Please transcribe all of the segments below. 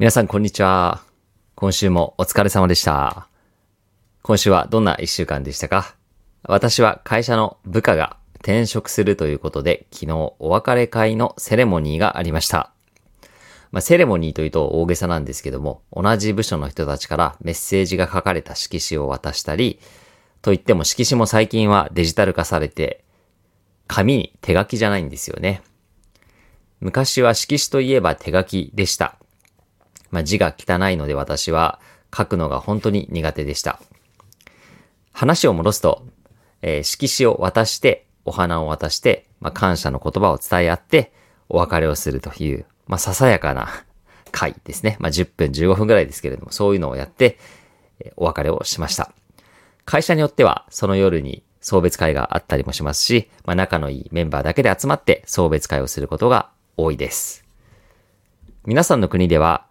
皆さんこんにちは。今週もお疲れ様でした。今週はどんな一週間でしたか？私は会社の部下が転職するということで、昨日お別れ会のセレモニーがありました。まあ、セレモニーというと大げさなんですけども、同じ部署の人たちからメッセージが書かれた色紙を渡したり、といっても色紙も最近はデジタル化されて、紙に手書きじゃないんですよね。昔は色紙といえば手書きでした。まあ、字が汚いので私は書くのが本当に苦手でした。話を戻すと、えー色紙を渡して、お花を渡して、まあ、感謝の言葉を伝え合って、お別れをするという、まあ、ささやかな 会ですね。まあ、10分、15分ぐらいですけれども、そういうのをやって、お別れをしました。会社によっては、その夜に送別会があったりもしますし、まあ、仲のいいメンバーだけで集まって送別会をすることが多いです。皆さんの国では、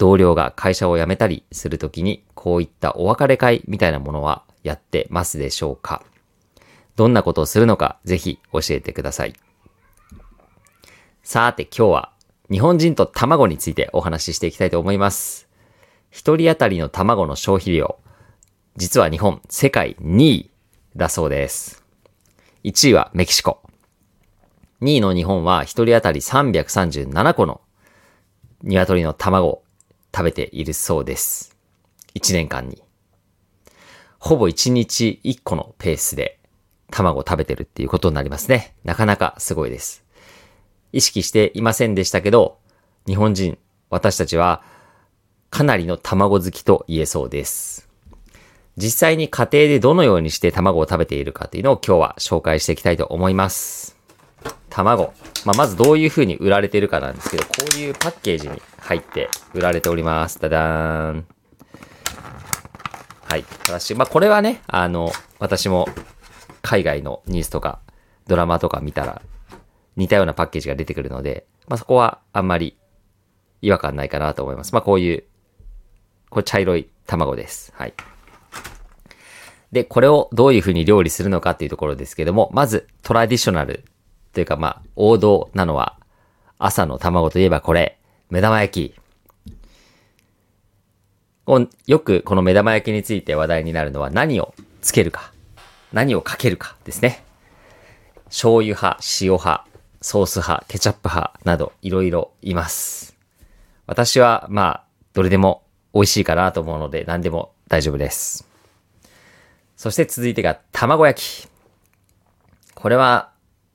同僚が会社を辞めたりするときに、こういったお別れ会みたいなものはやってますでしょうか？どんなことをするのか、ぜひ教えてください。さて今日は、日本人と卵についてお話ししていきたいと思います。一人当たりの卵の消費量、実は日本、世界2位だそうです。1位はメキシコ。2位の日本は一人当たり337個の鶏の卵を食べているそうです。1年間に。ほぼ1日1個のペースで卵を食べてるっていうことになりますね。なかなかすごいです。意識していませんでしたけど、日本人、私たちはかなりの卵好きと言えそうです。実際に家庭でどのようにして卵を食べているかというのを今日は紹介していきたいと思います。卵。まあ、まずどういう風に売られてるかなんですけど、こういうパッケージに入って売られております。ダダーン。はい。私、まあ、これはね、あの、私も海外のニュースとかドラマとか見たら似たようなパッケージが出てくるので、まあ、そこはあんまり違和感ないかなと思います。まあ、こういう、これ茶色い卵です。はい。で、これをどういう風に料理するのかっていうところですけども、まずトラディショナルというかまあ王道なのは朝の卵といえばこれ、目玉焼き。よくこの目玉焼きについて話題になるのは何をつけるか、何をかけるかですね。醤油派、塩派、ソース派、ケチャップ派などいろいろいます。私はまあ、どれでも美味しいかなと思うので何でも大丈夫です。そして続いてが卵焼き。これは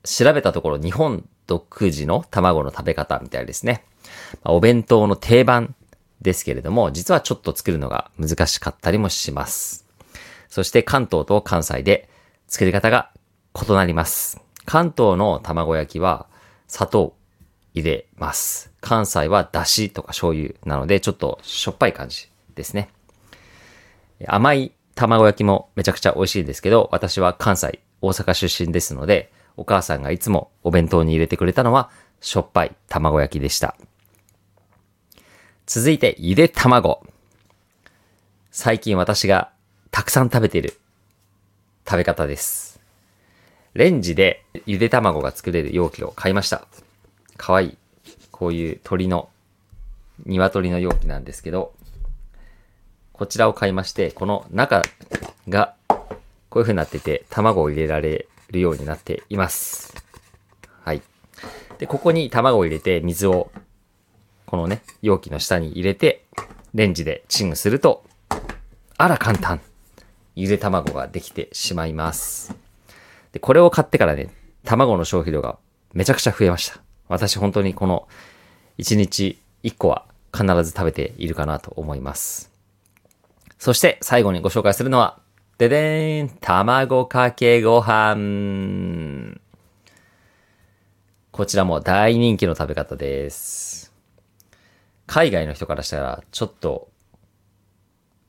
調べたところ日本独自の卵の食べ方みたいですね。お弁当の定番ですけれども、実はちょっと作るのが難しかったりもします。そして関東と関西で作り方が異なります。関東の卵焼きは砂糖入れます。関西はだしとか醤油なのでちょっとしょっぱい感じですね。甘い卵焼きもめちゃくちゃ美味しいですけど、私は関西、大阪出身ですので、お母さんがいつもお弁当に入れてくれたのは、しょっぱい卵焼きでした。続いて、ゆで卵。最近私がたくさん食べている食べ方です。レンジでゆで卵が作れる容器を買いました。かわいい。こういう鳥の、鶏の容器なんですけど、こちらを買いまして、この中がこういう風になってて、卵を入れられるようになっています。はい。で、ここに卵を入れて、水を、このね、容器の下に入れて、レンジでチンすると、あら簡単ゆで卵ができてしまいます。で、これを買ってからね、卵の消費量がめちゃくちゃ増えました。私本当にこの1日1個は必ず食べているかなと思います。そして最後にご紹介するのは、ででーん、卵かけご飯。こちらも大人気の食べ方です。海外の人からしたら、ちょっと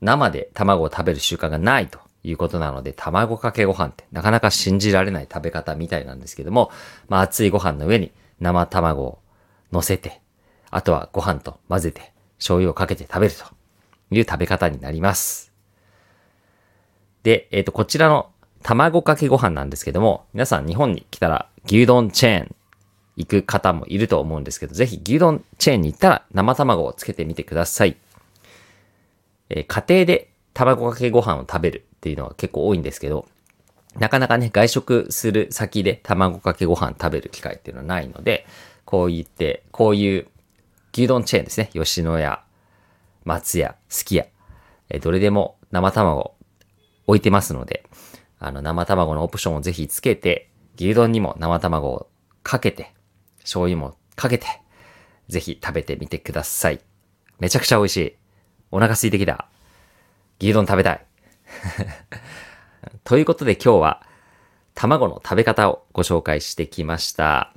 生で卵を食べる習慣がないということなので、卵かけご飯ってなかなか信じられない食べ方みたいなんですけども、まあ熱いご飯の上に生卵を乗せて、あとはご飯と混ぜて醤油をかけて食べるという食べ方になります。で、えっ、と、こちらの卵かけご飯なんですけども、皆さん日本に来たら牛丼チェーン行く方もいると思うんですけど、ぜひ牛丼チェーンに行ったら生卵をつけてみてください。えー、家庭で卵かけご飯を食べるっていうのは結構多いんですけど、なかなかね、外食する先で卵かけご飯食べる機会っていうのはないので、こう言って、こういう牛丼チェーンですね。吉野家、松屋、すき家、えどれでも生卵置いてますので、あの生卵のオプションをぜひつけて、牛丼にも生卵をかけて、醤油もかけて、ぜひ食べてみてください。めちゃくちゃ美味しい。お腹空いてきた。牛丼食べたい。ということで今日は卵の食べ方をご紹介してきました。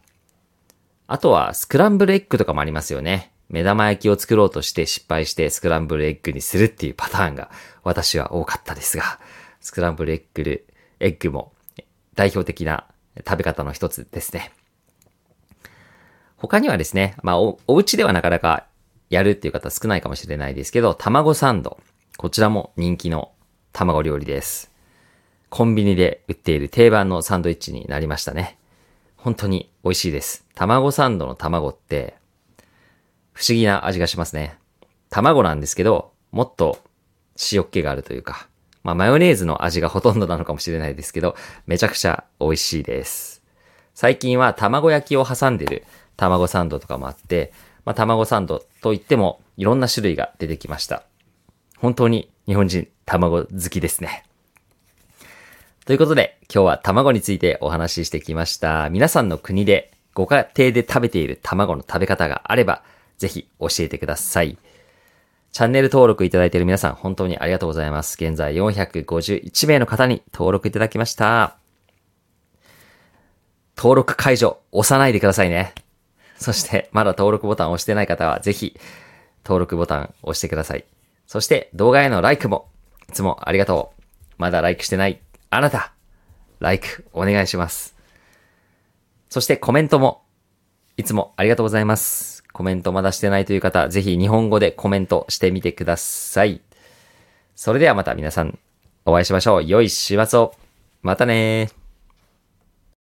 あとはスクランブルエッグとかもありますよね。目玉焼きを作ろうとして失敗してスクランブルエッグにするっていうパターンが私は多かったですが、スクランブルエッグ、エッグも代表的な食べ方の一つですね。他にはですね、まあお、お家ではなかなかやるっていう方少ないかもしれないですけど、卵サンド。こちらも人気の卵料理です。コンビニで売っている定番のサンドイッチになりましたね。本当に美味しいです。卵サンドの卵って不思議な味がしますね。卵なんですけど、もっと塩っ気があるというか、まあマヨネーズの味がほとんどなのかもしれないですけど、めちゃくちゃ美味しいです。最近は卵焼きを挟んでる卵サンドとかもあって、まあ卵サンドといってもいろんな種類が出てきました。本当に日本人卵好きですね。ということで、今日は卵についてお話ししてきました。皆さんの国でご家庭で食べている卵の食べ方があれば、ぜひ教えてください。チャンネル登録いただいている皆さん、本当にありがとうございます。現在451名の方に登録いただきました。登録解除、押さないでくださいね。そして、まだ登録ボタンを押してない方は、ぜひ、登録ボタンを押してください。そして動画への like も、いつもありがとう。まだ like してないあなた、like お願いします。そしてコメントも、いつもありがとうございます。コメントまだしてないという方、ぜひ日本語でコメントしてみてください。それではまた皆さん、お会いしましょう。良い週末を。またねー。